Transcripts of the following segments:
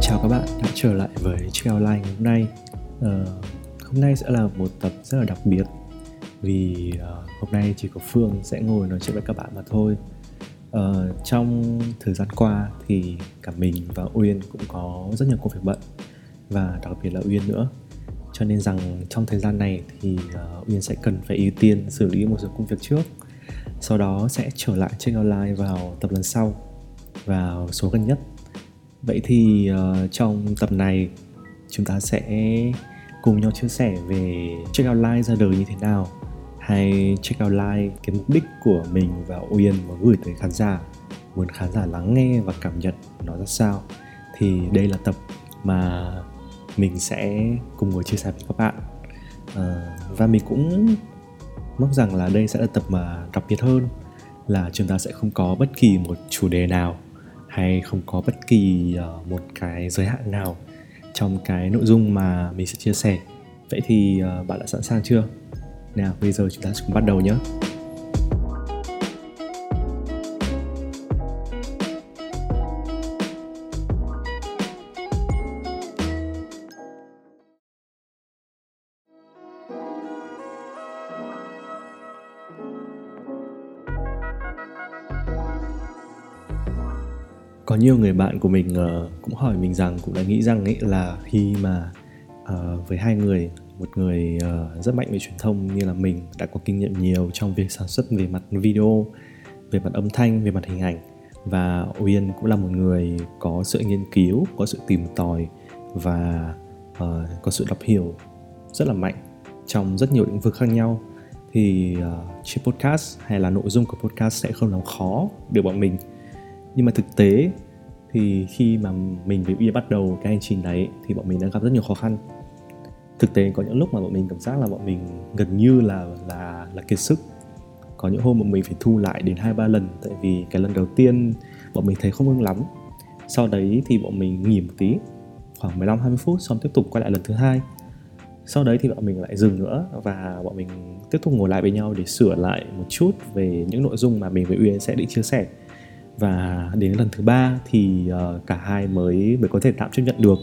Chào các bạn đã trở lại với Trail Line hôm nay. Uh, Hôm nay sẽ là một tập rất là đặc biệt Vì uh, hôm nay chỉ có Phương sẽ ngồi nói chuyện với các bạn mà thôi. Uh, Trong thời gian qua thì cả mình và Uyên cũng có rất nhiều công việc bận. Và đặc biệt là Uyên nữa. Cho nên rằng trong thời gian này thì uh, Uyên sẽ cần phải ưu tiên xử lý một số công việc trước Sau đó sẽ trở lại Check Out vào tập lần sau Vào số gần nhất. Vậy thì uh, trong tập này chúng ta sẽ cùng nhau chia sẻ về check out line ra đời như thế nào hay check out line cái mục đích của mình và Uyên muốn gửi tới khán giả muốn khán giả lắng nghe và cảm nhận nó ra sao. Thì đây là tập mà mình sẽ cùng ngồi chia sẻ với các bạn. À, và mình cũng mong rằng là đây sẽ là tập mà đặc biệt hơn là chúng ta sẽ không có bất kỳ một chủ đề nào hay không có bất kỳ uh, một cái giới hạn nào trong cái nội dung mà mình sẽ chia sẻ. Vậy thì uh, bạn đã sẵn sàng chưa? Nào bây giờ chúng ta sẽ cùng bắt đầu nhé. Có nhiều người bạn của mình uh, cũng hỏi mình rằng cũng đã nghĩ rằng ấy là khi mà uh, với hai người một người uh, rất mạnh về truyền thông như là mình đã có kinh nghiệm nhiều trong việc sản xuất về mặt video về mặt âm thanh về mặt hình ảnh và Uyên cũng là một người có sự nghiên cứu có sự tìm tòi và uh, có sự đọc hiểu rất là mạnh trong rất nhiều lĩnh vực khác nhau. Thì uh, chiếc podcast hay là nội dung của podcast sẽ không làm khó được bọn mình nhưng mà thực tế thì khi mà mình với Uy bắt đầu cái hành trình đấy thì bọn mình đã gặp rất nhiều khó khăn. Thực tế có những lúc mà bọn mình cảm giác là bọn mình gần như là là là kiệt sức. Có những hôm bọn mình phải thu lại đến hai ba lần, tại vì cái lần đầu tiên bọn mình thấy không ưng lắm. Sau đấy thì bọn mình nghỉ một tí, khoảng 15 20 phút xong tiếp tục quay lại lần thứ hai. Sau đấy thì bọn mình lại dừng nữa và bọn mình tiếp tục ngồi lại với nhau để sửa lại một chút về những nội dung mà mình với Uyên sẽ định chia sẻ và đến lần thứ ba thì uh, cả hai mới mới có thể tạm chấp nhận được.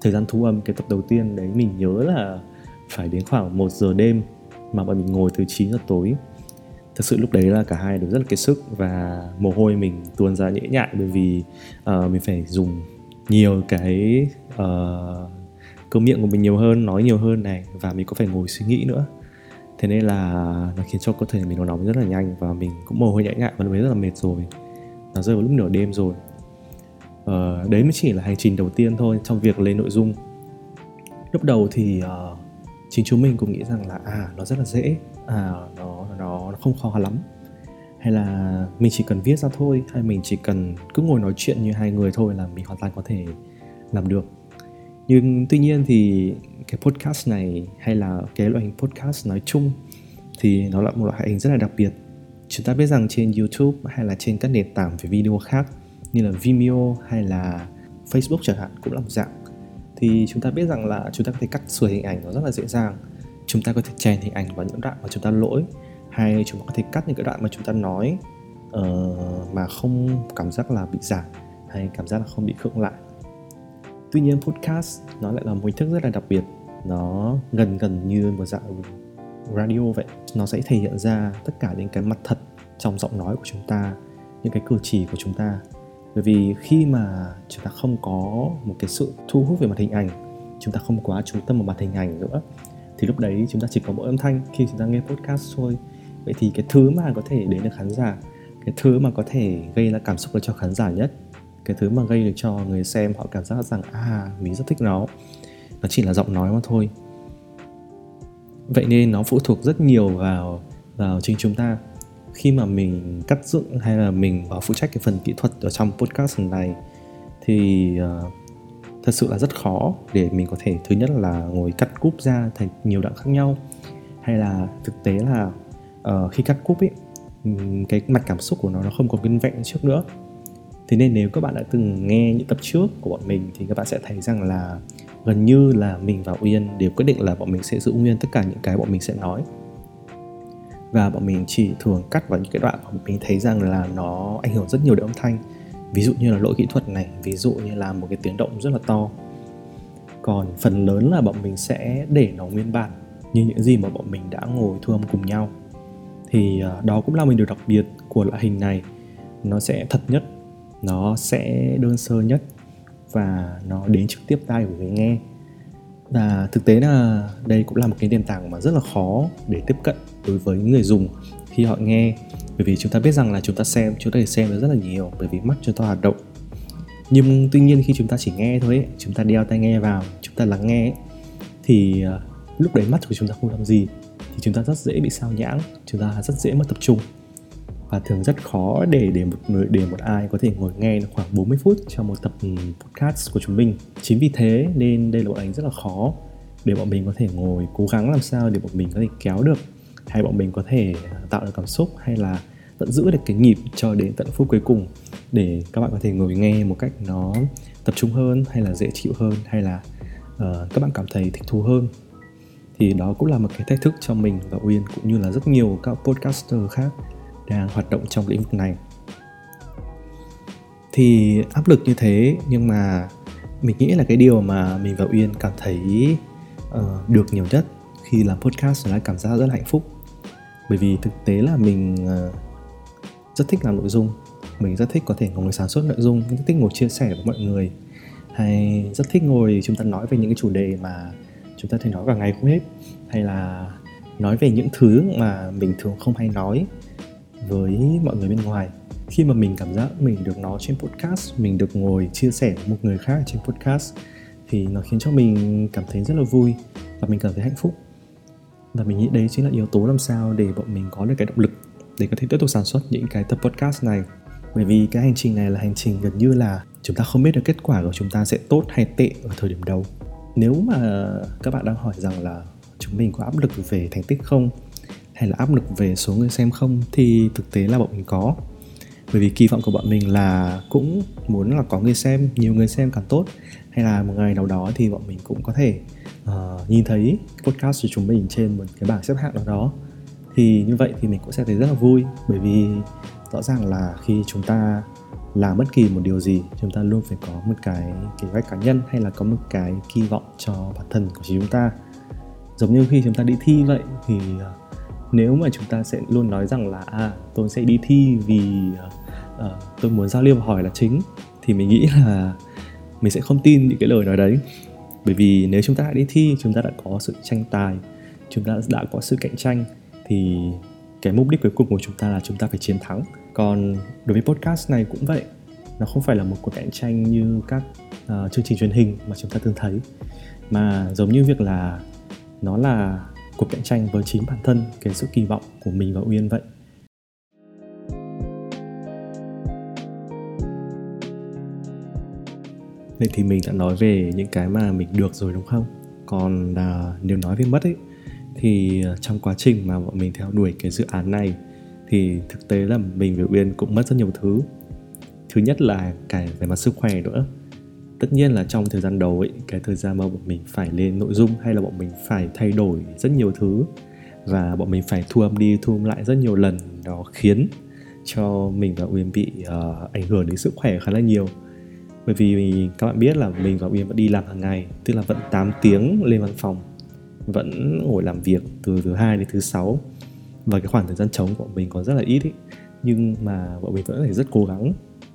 Thời gian thu âm cái tập đầu tiên đấy mình nhớ là phải đến khoảng 1 giờ đêm mà bọn mình ngồi từ 9 giờ tối. Thật sự lúc đấy là cả hai đều rất là kiệt sức và mồ hôi mình tuôn ra nhễ nhại bởi vì uh, mình phải dùng nhiều cái ờ, uh, cơ miệng của mình nhiều hơn nói nhiều hơn này và mình có phải ngồi suy nghĩ nữa. Thế nên là nó khiến cho cơ thể mình nó nóng rất là nhanh và mình cũng mồ hôi nhễ nhại và lúc đấy rất là mệt rồi nó rơi vào lúc nửa đêm rồi. Uh, đấy mới chỉ là hành trình đầu tiên thôi trong việc lên nội dung. Lúc đầu thì uh, chính chúng mình cũng nghĩ rằng là à nó rất là dễ. À nó nó nó không khó lắm. Hay là mình chỉ cần viết ra thôi hay mình chỉ cần cứ ngồi nói chuyện như hai người thôi là mình hoàn toàn có thể làm được. Nhưng tuy nhiên thì cái podcast này hay là cái loại hình podcast nói chung thì nó là một loại hình rất là đặc biệt chúng ta biết rằng trên YouTube hay là trên các nền tảng về video khác như là Vimeo hay là Facebook chẳng hạn cũng là một dạng. Thì chúng ta biết rằng là chúng ta có thể cắt sửa hình ảnh nó rất là dễ dàng. Chúng ta có thể chèn hình ảnh vào những đoạn mà chúng ta lỗi hay chúng ta có thể cắt những cái đoạn mà chúng ta nói uh, mà không cảm giác là bị giả hay cảm giác là không bị khựng lại. Tuy nhiên podcast nó lại là một hình thức rất là đặc biệt. Nó gần gần như một dạng radio vậy, nó sẽ thể hiện ra tất cả những cái mặt thật trong giọng nói của chúng ta, những cái cử chỉ của chúng ta. Bởi vì khi mà chúng ta không có một cái sự thu hút về mặt hình ảnh, chúng ta không quá chú tâm vào mặt hình ảnh nữa, thì lúc đấy chúng ta chỉ có mỗi âm thanh khi chúng ta nghe podcast thôi. Vậy thì cái thứ mà có thể đến được khán giả, cái thứ mà có thể gây ra cảm xúc được cho khán giả nhất, cái thứ mà gây được cho người xem họ cảm giác rằng à mình rất thích nó nó chỉ là giọng nói mà thôi vậy nên nó phụ thuộc rất nhiều vào vào chính chúng ta. Khi mà mình cắt dựng hay là mình vào phụ trách cái phần kỹ thuật ở trong podcast này thì uh, thật sự là rất khó để mình có thể thứ nhất là ngồi cắt cúp ra thành nhiều đoạn khác nhau hay là thực tế là uh, khi cắt cúp ấy cái mặt cảm xúc của nó nó không còn nguyên vẹn trước nữa. Thế nên nếu các bạn đã từng nghe những tập trước của bọn mình thì các bạn sẽ thấy rằng là gần như là mình và Uyên đều quyết định là bọn mình sẽ giữ nguyên tất cả những cái bọn mình sẽ nói. Và bọn mình chỉ thường cắt vào những cái đoạn mà mình thấy rằng là nó ảnh hưởng rất nhiều đến âm thanh. Ví dụ như là lỗi kỹ thuật này, ví dụ như là một cái tiếng động rất là to. Còn phần lớn là bọn mình sẽ để nó nguyên bản, như những gì mà bọn mình đã ngồi thu âm cùng nhau. Thì ờ, đó cũng là mình điều đặc biệt của loại hình này. Nó sẽ thật nhất, nó sẽ đơn sơ nhất và nó đến trực tiếp tai của người nghe và thực tế là đây cũng là một cái nền tảng mà rất là khó để tiếp cận đối với người dùng khi họ nghe bởi vì chúng ta biết rằng là chúng ta xem chúng ta thể xem rất là nhiều bởi vì mắt chúng ta hoạt động nhưng tuy nhiên khi chúng ta chỉ nghe thôi ấy, chúng ta đeo tai nghe vào chúng ta lắng nghe ấy, thì uh, lúc đấy mắt của chúng ta không làm gì thì chúng ta rất dễ bị sao nhãng chúng ta rất dễ mất tập trung và thường rất khó để để một người để một ai có thể ngồi nghe được khoảng 40 phút cho một tập ừ, podcast của chúng mình. Chính vì thế nên đây là một ảnh rất là khó để bọn mình có thể ngồi cố gắng làm sao để bọn mình có thể kéo được hay bọn mình có thể tạo được cảm xúc hay là tận giữ được cái nhịp cho đến tận phút cuối cùng để các bạn có thể ngồi nghe một cách nó tập trung hơn hay là dễ chịu hơn hay là uh, các bạn cảm thấy thích thú hơn thì đó cũng là một cái thách thức cho mình và Uyên cũng như là rất nhiều các podcaster khác đang hoạt động trong lĩnh vực này. Thì áp lực như thế nhưng mà mình nghĩ là cái điều mà mình và Uyên cảm thấy uh, được nhiều nhất khi làm podcast là cảm giác rất là hạnh phúc. Bởi vì thực tế là mình uh, rất thích làm nội dung. Mình rất thích có thể ngồi sản xuất nội dung rất thích ngồi chia sẻ với mọi người. Hay rất thích ngồi chúng ta nói về những cái chủ đề mà chúng ta thể nói cả ngày không hết. Hay là nói về những thứ mà mình thường không hay nói với mọi người bên ngoài. Khi mà mình cảm giác mình được nói trên podcast, mình được ngồi chia sẻ với một người khác trên podcast, thì nó khiến cho mình cảm thấy rất là vui và mình cảm thấy hạnh phúc. Và mình nghĩ đấy chính là yếu tố làm sao để bọn mình có được cái động lực để có thể tiếp tục sản xuất những cái tập podcast này. Bởi vì cái hành trình này là hành trình gần như là chúng ta không biết được kết quả của chúng ta sẽ tốt hay tệ ở thời điểm đầu. Nếu mà các bạn đang hỏi rằng là chúng mình có áp lực về thành tích không hay là áp lực về số người xem không thì thực tế là bọn mình có. Bởi vì kỳ vọng của bọn mình là cũng muốn là có người xem nhiều người xem càng tốt. Hay là một ngày nào đó thì bọn mình cũng có thể uh, nhìn thấy podcast của chúng mình trên một cái bảng xếp hạng nào đó. Thì như vậy thì mình cũng sẽ thấy rất là vui. Bởi vì rõ ràng là khi chúng ta làm bất kỳ một điều gì chúng ta luôn phải có một cái kế hoạch cá nhân hay là có một cái kỳ vọng cho bản thân của chúng ta. Giống như khi chúng ta đi thi vậy thì uh, nếu mà chúng ta sẽ luôn nói rằng là à tôi sẽ đi thi vì uh, tôi muốn giao lưu và hỏi là chính thì mình nghĩ là mình sẽ không tin những cái lời nói đấy. Bởi vì nếu chúng ta đã đi thi chúng ta đã có sự tranh tài chúng ta đã có sự cạnh tranh thì cái mục đích cuối cùng của chúng ta là chúng ta phải chiến thắng. Còn đối với podcast này cũng vậy nó không phải là một cuộc cạnh tranh như các uh, chương trình truyền hình mà chúng ta thường thấy mà giống như việc là nó là cuộc cạnh tranh với chính bản thân cái sự kỳ vọng của mình và Uyên vậy Vậy thì mình đã nói về những cái mà mình được rồi đúng không? Còn à, nếu nói về mất ấy thì à, trong quá trình mà bọn mình theo đuổi cái dự án này thì thực tế là mình và Uyên cũng mất rất nhiều thứ. Thứ nhất là cái về mặt sức khỏe nữa tất nhiên là trong thời gian đầu ấy cái thời gian mà bọn mình phải lên nội dung hay là bọn mình phải thay đổi rất nhiều thứ và bọn mình phải thu âm đi thu âm lại rất nhiều lần đó khiến cho mình và Uyên bị uh, ảnh hưởng đến sức khỏe khá là nhiều. Bởi vì các bạn biết là mình và Uyên vẫn đi làm hàng ngày tức là vẫn 8 tiếng lên văn phòng vẫn ngồi làm việc từ thứ hai đến thứ sáu. Và cái khoảng thời gian trống của mình còn rất là ít ý nhưng mà bọn mình vẫn phải rất cố gắng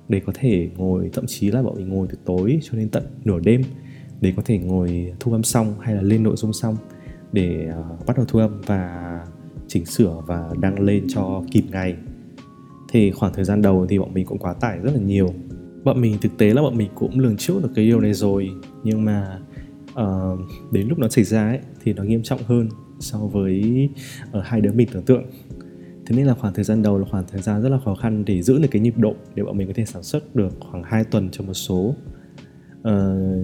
để có thể ngồi thậm chí là bọn mình ngồi từ tối cho đến tận nửa đêm. Để có thể ngồi thu âm xong hay là lên nội dung xong để uh, bắt đầu thu âm và chỉnh sửa và đăng lên cho kịp ngày. Thì khoảng thời gian đầu thì bọn mình cũng quá tải rất là nhiều. Bọn mình thực tế là bọn mình cũng lường trước được cái điều này rồi nhưng mà uh, đến lúc nó xảy ra ấy, thì nó nghiêm trọng hơn so với uh, hai đứa mình tưởng tượng thế nên là khoảng thời gian đầu là khoảng thời gian rất là khó khăn để giữ được cái nhịp độ để bọn mình có thể sản xuất được khoảng 2 tuần cho một số. Uh,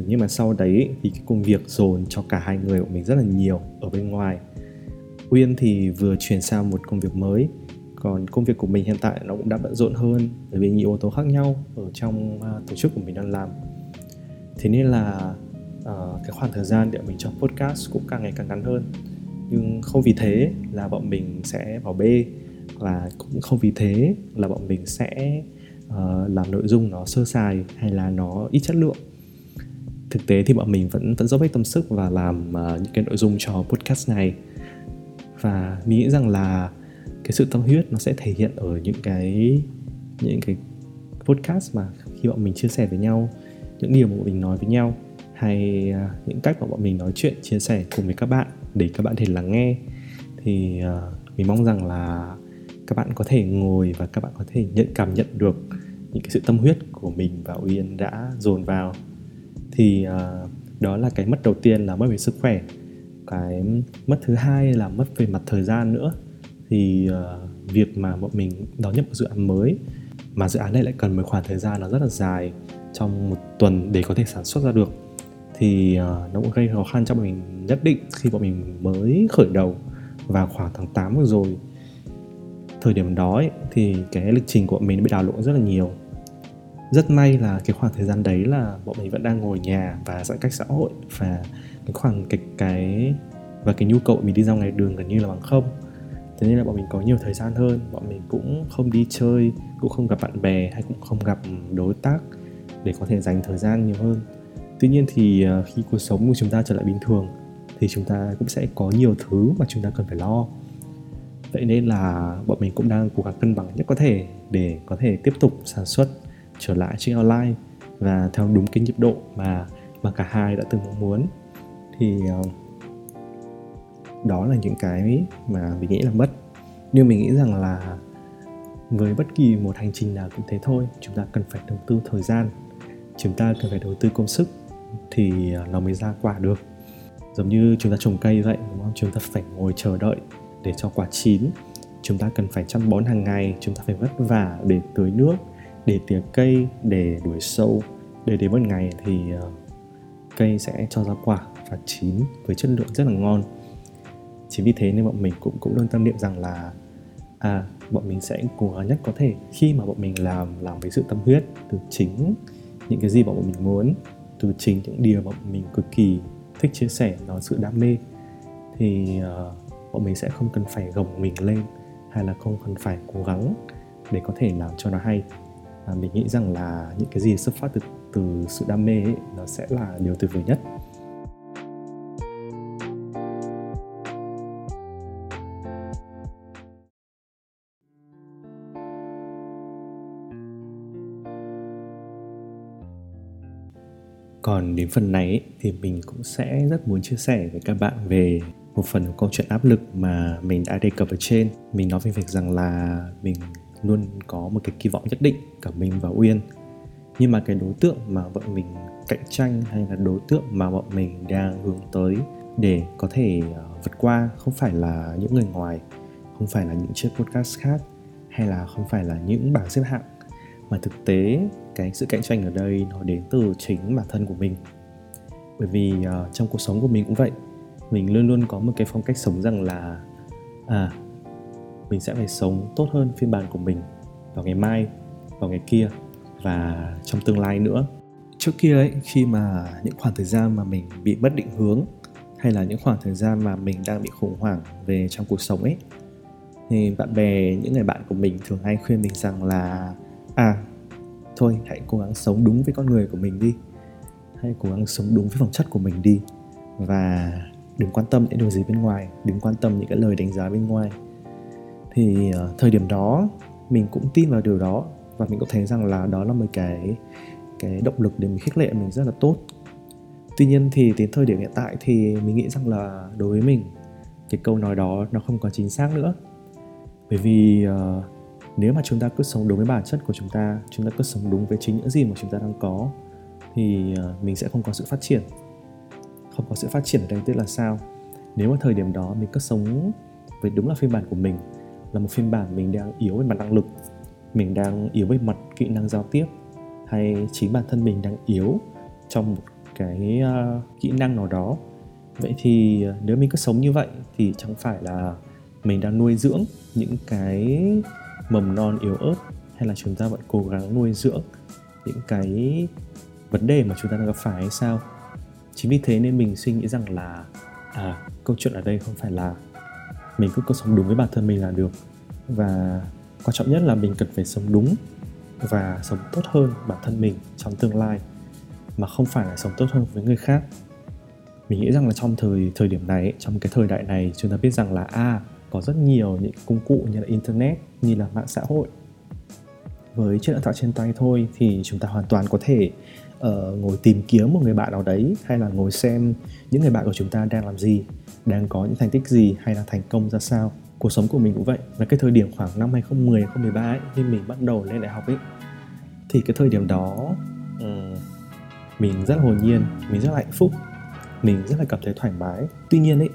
nhưng mà sau đấy thì cái công việc dồn cho cả hai người của mình rất là nhiều ở bên ngoài. Uyên thì vừa chuyển sang một công việc mới còn công việc của mình hiện tại nó cũng đã bận rộn hơn bởi vì nhiều yếu tố khác nhau ở trong uh, tổ chức của mình đang làm. Thế nên là uh, cái khoảng thời gian để mình cho podcast cũng càng ngày càng ngắn hơn. Nhưng không vì thế là bọn mình sẽ bỏ bê và cũng không vì thế là bọn mình sẽ uh, làm nội dung nó sơ sài hay là nó ít chất lượng. Thực tế thì bọn mình vẫn vẫn dốc hết tâm sức và làm uh, những cái nội dung cho podcast này. Và mình nghĩ rằng là cái sự tâm huyết nó sẽ thể hiện ở những cái những cái podcast mà khi bọn mình chia sẻ với nhau những điều mà bọn mình nói với nhau hay uh, những cách mà bọn mình nói chuyện chia sẻ cùng với các bạn để các bạn thể lắng nghe. Thì uh, mình mong rằng là các bạn có thể ngồi và các bạn có thể nhận cảm nhận được những cái sự tâm huyết của mình và Uyên đã dồn vào. Thì uh, đó là cái mất đầu tiên là mất về sức khỏe. Cái mất thứ hai là mất về mặt thời gian nữa. Thì uh, việc mà bọn mình đón nhận một dự án mới mà dự án này lại cần một khoảng thời gian nó rất là dài trong một tuần để có thể sản xuất ra được thì uh, nó cũng gây khó khăn cho bọn mình nhất định khi bọn mình mới khởi đầu vào khoảng tháng 8 vừa rồi thời điểm đó ấy, thì cái lịch trình của bọn mình bị đảo lộn rất là nhiều. Rất may là cái khoảng thời gian đấy là bọn mình vẫn đang ngồi nhà và giãn cách xã hội và cái khoảng cái cái và cái nhu cầu mình đi ra ngoài đường gần như là bằng không. Thế nên là bọn mình có nhiều thời gian hơn bọn mình cũng không đi chơi cũng không gặp bạn bè hay cũng không gặp đối tác để có thể dành thời gian nhiều hơn. Tuy nhiên thì ờ, khi cuộc sống của chúng ta trở lại bình thường thì chúng ta cũng sẽ có nhiều thứ mà chúng ta cần phải lo vậy nên là bọn mình cũng đang cố gắng cân bằng nhất có thể để có thể tiếp tục sản xuất trở lại trên online và theo đúng cái nhịp độ mà mà cả hai đã từng mong muốn. Thì ờ, đó là những cái mà mình nghĩ là mất. Nhưng mình nghĩ rằng là với bất kỳ một hành trình nào cũng thế thôi, chúng ta cần phải đầu tư thời gian, chúng ta cần phải đầu tư công sức thì ờ, nó mới ra quả được. Giống như chúng ta trồng cây vậy, đúng không? Chúng ta phải ngồi chờ đợi để cho quả chín. Chúng ta cần phải chăm bón hàng ngày chúng ta phải vất vả để tưới nước để tỉa cây để đuổi sâu. Để đến một ngày thì ờ, cây sẽ cho ra quả và chín với chất lượng rất là ngon. Chính vì thế nên bọn mình cũng cũng luôn tâm niệm rằng là à bọn mình sẽ cố gắng nhất có thể khi mà bọn mình làm làm với sự tâm huyết từ chính những cái gì bọn mình muốn từ chính những điều mà bọn mình cực kỳ thích chia sẻ nó sự đam mê. Thì uh, bọn mình sẽ không cần phải gồng mình lên hay là không cần phải cố gắng để có thể làm cho nó hay. À, mình nghĩ rằng là những cái gì xuất phát từ từ sự đam mê ấy, nó sẽ là điều tuyệt vời nhất. Còn đến phần này thì mình cũng sẽ rất muốn chia sẻ với các bạn về một phần của câu chuyện áp lực mà mình đã đề cập ở trên. Mình nói về việc rằng là mình luôn có một cái kỳ vọng nhất định cả mình và uyên. Nhưng mà cái đối tượng mà bọn mình cạnh tranh hay là đối tượng mà bọn mình đang hướng tới để có thể ờ, vượt qua không phải là những người ngoài không phải là những chiếc podcast khác hay là không phải là những bảng xếp hạng mà thực tế cái sự cạnh tranh ở đây nó đến từ chính bản thân của mình. Bởi vì uh, trong cuộc sống của mình cũng vậy mình luôn luôn có một cái phong cách sống rằng là à mình sẽ phải sống tốt hơn phiên bản của mình vào ngày mai, vào ngày kia và trong tương lai nữa. Trước kia ấy, khi mà những khoảng thời gian mà mình bị mất định hướng hay là những khoảng thời gian mà mình đang bị khủng hoảng về trong cuộc sống ấy, thì bạn bè, những người bạn của mình thường hay khuyên mình rằng là à thôi hãy cố gắng sống đúng với con người của mình đi, hãy cố gắng sống đúng với phẩm chất của mình đi và đừng quan tâm những điều gì bên ngoài đừng quan tâm những cái lời đánh giá bên ngoài. Thì uh, thời điểm đó mình cũng tin vào điều đó và mình cũng thấy rằng là đó là một cái cái động lực để mình khích lệ mình rất là tốt. Tuy nhiên thì đến thời điểm hiện tại thì mình nghĩ rằng là đối với mình cái câu nói đó nó không còn chính xác nữa. Bởi vì uh, nếu mà chúng ta cứ sống đúng với bản chất của chúng ta chúng ta cứ sống đúng với chính những gì mà chúng ta đang có thì uh, mình sẽ không có sự phát triển không có sự phát triển ở đây tức là sao? Nếu mà thời điểm đó mình cứ sống với đúng là phiên bản của mình là một phiên bản mình đang yếu về mặt năng lực mình đang yếu về mặt kỹ năng giao tiếp hay chính bản thân mình đang yếu trong một cái uh, kỹ năng nào đó vậy thì uh, nếu mình cứ sống như vậy thì chẳng phải là mình đang nuôi dưỡng những cái mầm non yếu ớt hay là chúng ta vẫn cố gắng nuôi dưỡng những cái vấn đề mà chúng ta đang gặp phải hay sao? Chính vì thế nên mình suy nghĩ rằng là à câu chuyện ở đây không phải là mình cứ có sống đúng với bản thân mình là được. Và quan trọng nhất là mình cần phải sống đúng và sống tốt hơn bản thân mình trong tương lai mà không phải là sống tốt hơn với người khác. Mình nghĩ rằng là trong thời thời điểm này trong cái thời đại này chúng ta biết rằng là a à, có rất nhiều những công cụ như là internet như là mạng xã hội. Với chiếc điện thoại trên tay thôi thì chúng ta hoàn toàn có thể uh, ngồi tìm kiếm một người bạn nào đấy hay là ngồi xem những người bạn của chúng ta đang làm gì đang có những thành tích gì hay là thành công ra sao. Cuộc sống của mình cũng vậy. Là cái thời điểm khoảng năm 2010 2013 ấy khi mình bắt đầu lên đại học ấy thì cái thời điểm đó um, mình rất là hồn nhiên mình rất là hạnh phúc mình rất là cảm thấy thoải mái. Tuy nhiên ấy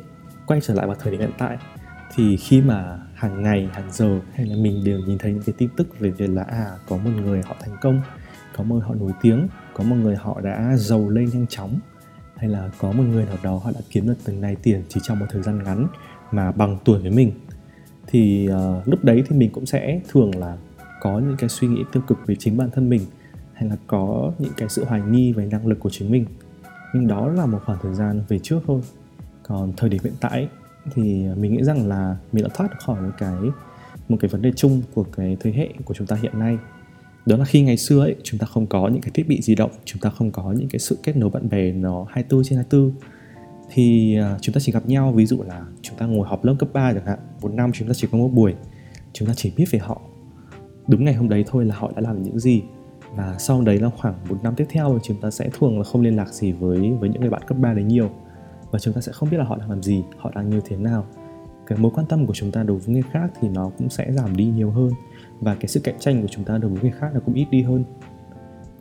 quay trở lại vào thời điểm hiện tại thì khi mà hàng ngày hàng giờ hay là mình đều nhìn thấy những cái tin tức về việc là à có một người họ thành công có một người họ nổi tiếng có một người họ đã giàu lên nhanh chóng hay là có một người nào đó họ đã kiếm được từng này tiền chỉ trong một thời gian ngắn mà bằng tuổi với mình thì uh, lúc đấy thì mình cũng sẽ thường là có những cái suy nghĩ tiêu cực về chính bản thân mình hay là có những cái sự hoài nghi về năng lực của chính mình. Nhưng đó là một khoảng thời gian về trước thôi. Còn thời điểm hiện tại thì mình nghĩ rằng là mình đã thoát khỏi một cái một cái vấn đề chung của cái thế hệ của chúng ta hiện nay đó là khi ngày xưa ấy, chúng ta không có những cái thiết bị di động, chúng ta không có những cái sự kết nối bạn bè nó 24 trên 24 thì à, chúng ta chỉ gặp nhau, ví dụ là chúng ta ngồi học lớp cấp 3 chẳng hạn, một năm chúng ta chỉ có một buổi, chúng ta chỉ biết về họ. Đúng ngày hôm đấy thôi là họ đã làm những gì. Và sau đấy là khoảng một năm tiếp theo, chúng ta sẽ thường là không liên lạc gì với với những người bạn cấp 3 đấy nhiều. Và chúng ta sẽ không biết là họ đang làm gì, họ đang như thế nào cái mối quan tâm của chúng ta đối với người khác thì nó cũng sẽ giảm đi nhiều hơn. Và cái sự cạnh tranh của chúng ta đối với người khác nó cũng ít đi hơn.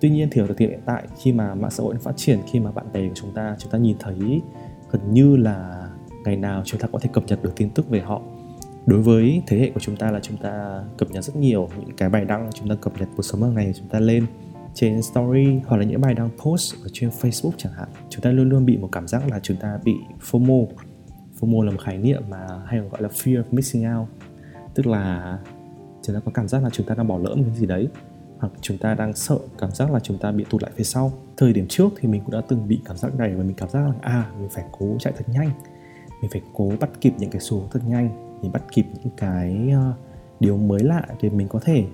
Tuy nhiên thì ở thời điểm hiện tại, khi mà mạng xã hội phát triển, khi mà bạn bè của chúng ta chúng ta nhìn thấy gần như là ngày nào chúng ta có thể cập nhật được tin tức về họ. Đối với thế hệ của chúng ta là chúng ta cập nhật rất nhiều những cái bài đăng, chúng ta cập nhật cuộc sống hàng ngày của chúng ta lên trên story hoặc là những bài đăng post ở trên Facebook chẳng hạn. Chúng ta luôn luôn bị một cảm giác là chúng ta bị FOMO. FOMO là một khái niệm mà hay gọi là fear of missing out. Tức là chúng ta có cảm giác là chúng ta đang bỏ lỡ một cái gì đấy hoặc chúng ta đang sợ cảm giác là chúng ta bị tụt lại phía sau. Thời điểm trước thì mình cũng đã từng bị cảm giác này và mình cảm giác là à mình phải cố chạy thật nhanh. Mình phải cố bắt kịp những cái xu thật nhanh mình bắt kịp những cái uh, điều mới lạ để mình có thể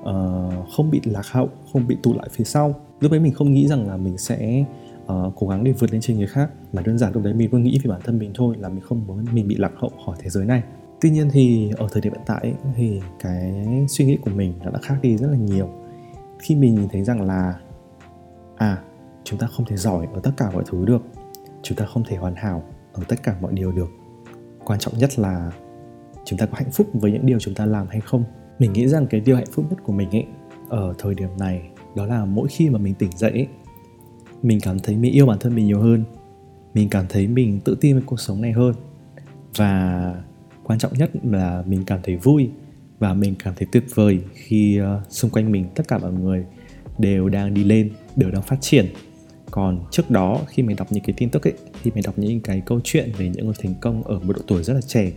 uh, không bị lạc hậu không bị tụt lại phía sau. Lúc đấy mình không nghĩ rằng là mình sẽ uh, cố gắng để vượt lên trên người khác. Mà đơn giản lúc đấy mình luôn nghĩ về bản thân mình thôi là mình không muốn mình bị lạc hậu khỏi thế giới này. Tuy nhiên thì ở thời điểm hiện tại thì cái suy nghĩ của mình đã đã khác đi rất là nhiều. Khi mình nhìn thấy rằng là à chúng ta không thể giỏi ở tất cả mọi thứ được chúng ta không thể hoàn hảo ở tất cả mọi điều được. Quan trọng nhất là chúng ta có hạnh phúc với những điều chúng ta làm hay không. Mình nghĩ rằng cái điều hạnh phúc nhất của mình ấy ở thời điểm này đó là mỗi khi mà mình tỉnh dậy ấy, mình cảm thấy mình yêu bản thân mình nhiều hơn. Mình cảm thấy mình tự tin với cuộc sống này hơn. Và quan trọng nhất là mình cảm thấy vui và mình cảm thấy tuyệt vời khi uh, xung quanh mình tất cả mọi người đều đang đi lên đều đang phát triển. Còn trước đó khi mình đọc những cái tin tức ấy khi mình đọc những cái câu chuyện về những người thành công ở một độ tuổi rất là trẻ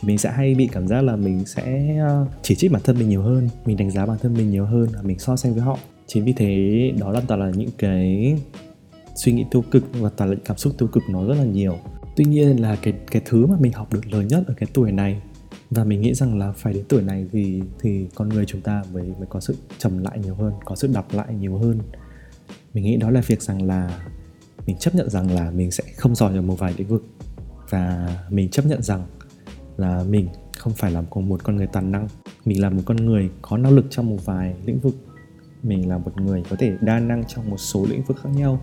thì mình sẽ hay bị cảm giác là mình sẽ ờ, chỉ trích bản thân mình nhiều hơn mình đánh giá bản thân mình nhiều hơn và mình so sánh với họ chính vì thế, đó là toàn là những cái suy nghĩ tiêu cực và toàn là những cảm xúc tiêu cực nó rất là nhiều. Tuy nhiên là cái cái thứ mà mình học được lớn nhất ở cái tuổi này, và mình nghĩ rằng là phải đến tuổi này thì thì con người chúng ta mới mới có sự trầm lại nhiều hơn, có sự đọc lại nhiều hơn. Mình nghĩ đó là việc rằng là mình chấp nhận rằng là mình sẽ không giỏi ở một vài lĩnh vực, và mình chấp nhận rằng là mình không phải là một con người toàn năng. Mình là một con người có năng lực trong một vài lĩnh vực mình là một người có thể đa năng trong một số lĩnh vực khác nhau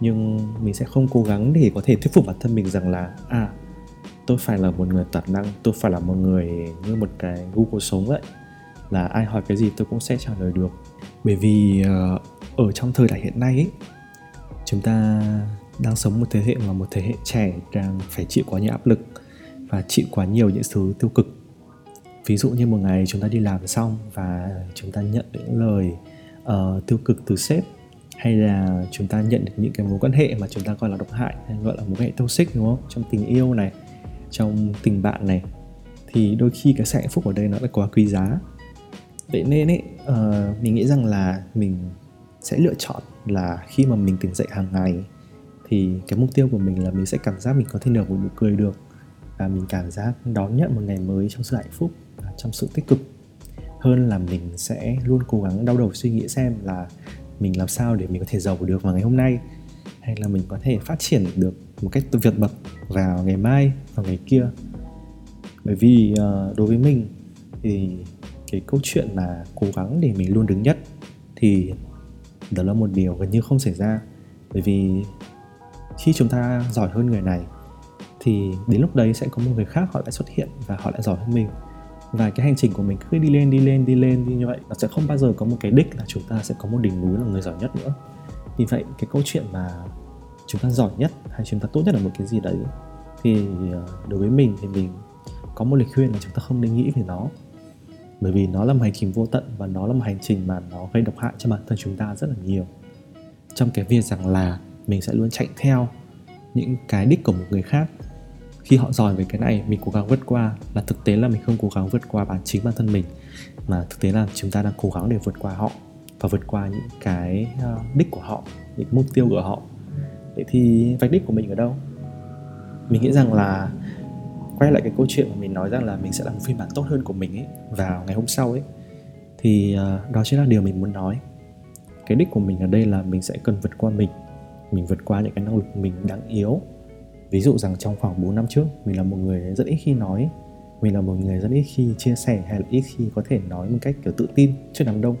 nhưng mình sẽ không cố gắng để có thể thuyết phục bản thân mình rằng là à tôi phải là một người toàn năng tôi phải là một người như một cái google sống vậy. Là ai hỏi cái gì tôi cũng sẽ trả lời được. Bởi vì ờ, ở trong thời đại hiện nay ấy, chúng ta đang sống một thế hệ mà một thế hệ trẻ đang phải chịu quá nhiều áp lực và chịu quá nhiều những thứ tiêu cực ví dụ như một ngày chúng ta đi làm xong và chúng ta nhận những lời uh, tiêu cực từ sếp hay là chúng ta nhận được những cái mối quan hệ mà chúng ta gọi là độc hại hay gọi là mối quan hệ toxic đúng không? Trong tình yêu này trong tình bạn này thì đôi khi cái sự hạnh phúc ở đây nó lại quá quý giá. Vậy nên ấy uh, mình nghĩ rằng là mình sẽ lựa chọn là khi mà mình tỉnh dậy hàng ngày thì cái mục tiêu của mình là mình sẽ cảm giác mình có thể nở một nụ cười được và mình cảm giác đón nhận một ngày mới trong sự hạnh phúc trong sự tích cực hơn là mình sẽ luôn cố gắng đau đầu suy nghĩ xem là mình làm sao để mình có thể giàu được vào ngày hôm nay, hay là mình có thể phát triển được một cách vượt bậc vào ngày mai, vào ngày kia. Bởi vì ờ, đối với mình thì cái câu chuyện mà cố gắng để mình luôn đứng nhất thì đó là một điều gần như không xảy ra. Bởi vì khi chúng ta giỏi hơn người này thì đến lúc đấy sẽ có một người khác họ lại xuất hiện và họ lại giỏi hơn mình và cái hành trình của mình cứ đi lên đi lên đi lên, đi như vậy. Nó sẽ không bao giờ có một cái đích là chúng ta sẽ có một đỉnh núi là người giỏi nhất nữa. Vì vậy, cái câu chuyện mà chúng ta giỏi nhất hay chúng ta tốt nhất là một cái gì đấy, thì ờ, đối với mình thì mình có một lời khuyên là chúng ta không nên nghĩ về nó. Bởi vì nó là một hành trình vô tận và nó là một hành trình mà nó gây độc hại cho bản thân chúng ta rất là nhiều. Trong cái việc rằng là mình sẽ luôn chạy theo những cái đích của một người khác khi họ giỏi về cái này, mình cố gắng vượt qua. Là thực tế là mình không cố gắng vượt qua bản chính bản thân mình, mà thực tế là chúng ta đang cố gắng để vượt qua họ và vượt qua những cái ờ, đích của họ, những mục tiêu của họ. Vậy thì vạch đích của mình ở đâu? Mình nghĩ rằng là quay lại cái câu chuyện mà mình nói rằng là mình sẽ làm một phiên bản tốt hơn của mình ấy, vào ngày hôm sau ấy, thì ờ, đó chính là điều mình muốn nói. Cái đích của mình ở đây là mình sẽ cần vượt qua mình mình vượt qua những cái năng lực mình đáng yếu ví dụ rằng trong khoảng 4 năm trước, mình là một người rất ít khi nói. Mình là một người rất ít khi chia sẻ hay là ít khi có thể nói một cách, kiểu, tự tin trước đám đông.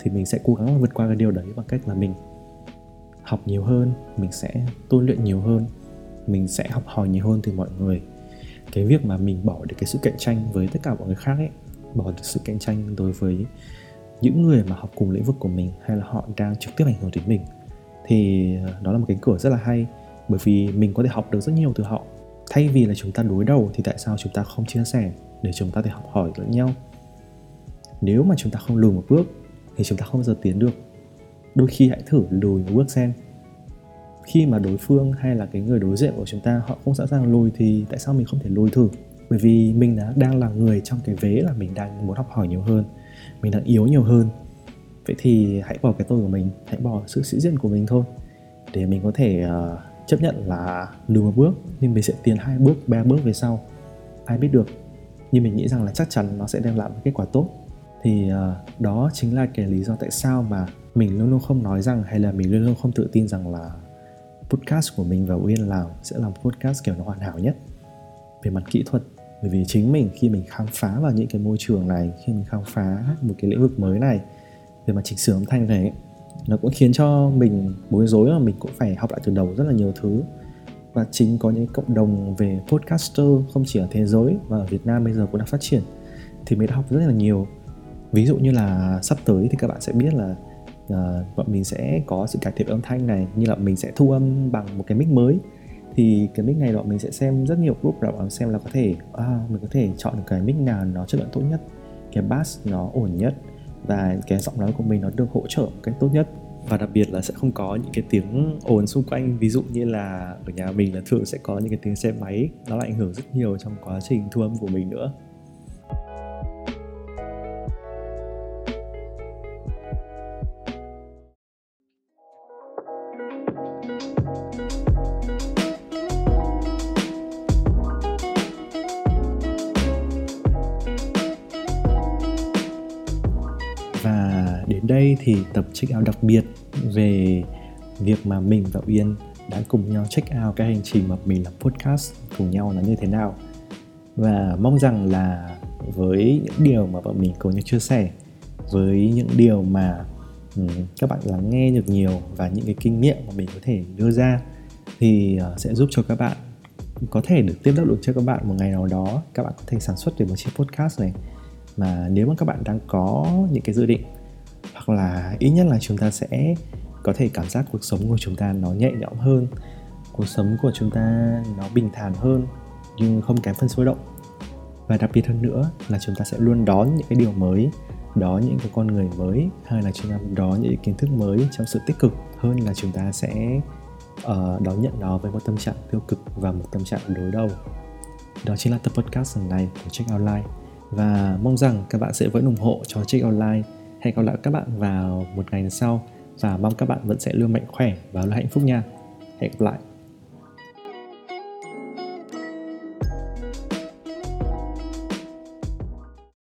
Thì mình sẽ cố gắng vượt qua cái điều đấy bằng cách là mình học nhiều hơn, mình sẽ tu luyện nhiều hơn, mình sẽ học hỏi nhiều hơn từ mọi người. Cái việc mà mình bỏ được cái sự cạnh tranh với tất cả mọi người khác ấy, bỏ được sự cạnh tranh đối với những người mà học cùng lĩnh vực của mình hay là họ đang trực tiếp ảnh hưởng đến mình, thì ờ, đó là một cánh cửa rất là hay bởi vì mình có thể học được rất nhiều từ họ. Thay vì là chúng ta đối đầu thì tại sao chúng ta không chia sẻ để chúng ta thể học hỏi lẫn nhau? Nếu mà chúng ta không lùi một bước thì chúng ta không bao giờ tiến được. Đôi khi hãy thử lùi một bước xem. Khi mà đối phương hay là cái người đối diện của chúng ta họ không sẵn sàng lùi thì tại sao mình không thể lùi thử? Bởi vì mình đã đang là người trong cái vế là mình đang muốn học hỏi nhiều hơn mình đang yếu nhiều hơn. Vậy thì hãy bỏ cái tôi của mình hãy bỏ sự sĩ diện của mình thôi để mình có thể uh, chấp nhận là lùi một bước nhưng mình sẽ tiến hai bước ba bước về sau. Ai biết được nhưng mình nghĩ rằng là chắc chắn nó sẽ đem lại một kết quả tốt. Thì uh, đó chính là cái lý do tại sao mà mình luôn luôn không nói rằng hay là mình luôn luôn không tự tin rằng là podcast của mình và Uyên làm sẽ làm podcast kiểu nó hoàn hảo nhất về mặt kỹ thuật. Bởi vì chính mình khi mình khám phá vào những cái môi trường này khi mình khám phá một cái lĩnh vực mới này về mặt chỉnh sửa âm thanh này nó cũng khiến cho mình bối rối mà mình cũng phải học lại từ đầu rất là nhiều thứ. Và chính có những cộng đồng về podcaster không chỉ ở thế giới và ở Việt Nam bây giờ cũng đang phát triển thì mình đã học rất là nhiều. Ví dụ như là sắp tới thì các bạn sẽ biết là uh, bọn mình sẽ có sự cải thiện âm thanh này như là mình sẽ thu âm bằng một cái mic mới. Thì cái mic này bọn mình sẽ xem rất nhiều group để bọn xem là có thể à, mình có thể chọn được cái mic nào nó chất lượng tốt nhất cái bass nó ổn nhất và cái giọng nói của mình nó được hỗ trợ một cách tốt nhất. Và đặc biệt là sẽ không có những cái tiếng ồn xung quanh. Ví dụ như là ở nhà mình là thường sẽ có những cái tiếng xe máy, nó lại ảnh hưởng rất nhiều trong quá trình thu âm của mình nữa. Check out đặc biệt về việc mà mình và Uyên đã cùng nhau check out cái hành trình mà mình làm podcast cùng nhau nó như thế nào. Và mong rằng là với những điều mà bọn mình cùng nhau chia sẻ với những điều mà um, các bạn lắng nghe được nhiều và những cái kinh nghiệm mà mình có thể đưa ra thì uh, sẽ giúp cho các bạn có thể được tiếp đáp được cho các bạn một ngày nào đó. Các bạn có thể sản xuất được một chiếc podcast này. Mà nếu mà các bạn đang có những cái dự định hoặc là ít nhất là chúng ta sẽ có thể cảm giác cuộc sống của chúng ta nó nhẹ nhõm hơn cuộc sống của chúng ta nó bình thản hơn nhưng không kém phần sôi động. Và đặc biệt hơn nữa là chúng ta sẽ luôn đón những cái điều mới đón những cái con người mới hay là chúng ta đón những kiến thức mới trong sự tích cực hơn là chúng ta sẽ uh, đón nhận nó với một tâm trạng tiêu cực và một tâm trạng đối đầu. Đó chính là tập podcast lần này của Check Online. Và mong rằng các bạn sẽ vẫn ủng hộ cho Check Online. Hẹn gặp lại các bạn vào một ngày sau và mong các bạn vẫn sẽ luôn mạnh khỏe và luôn hạnh phúc nha. Hẹn gặp lại.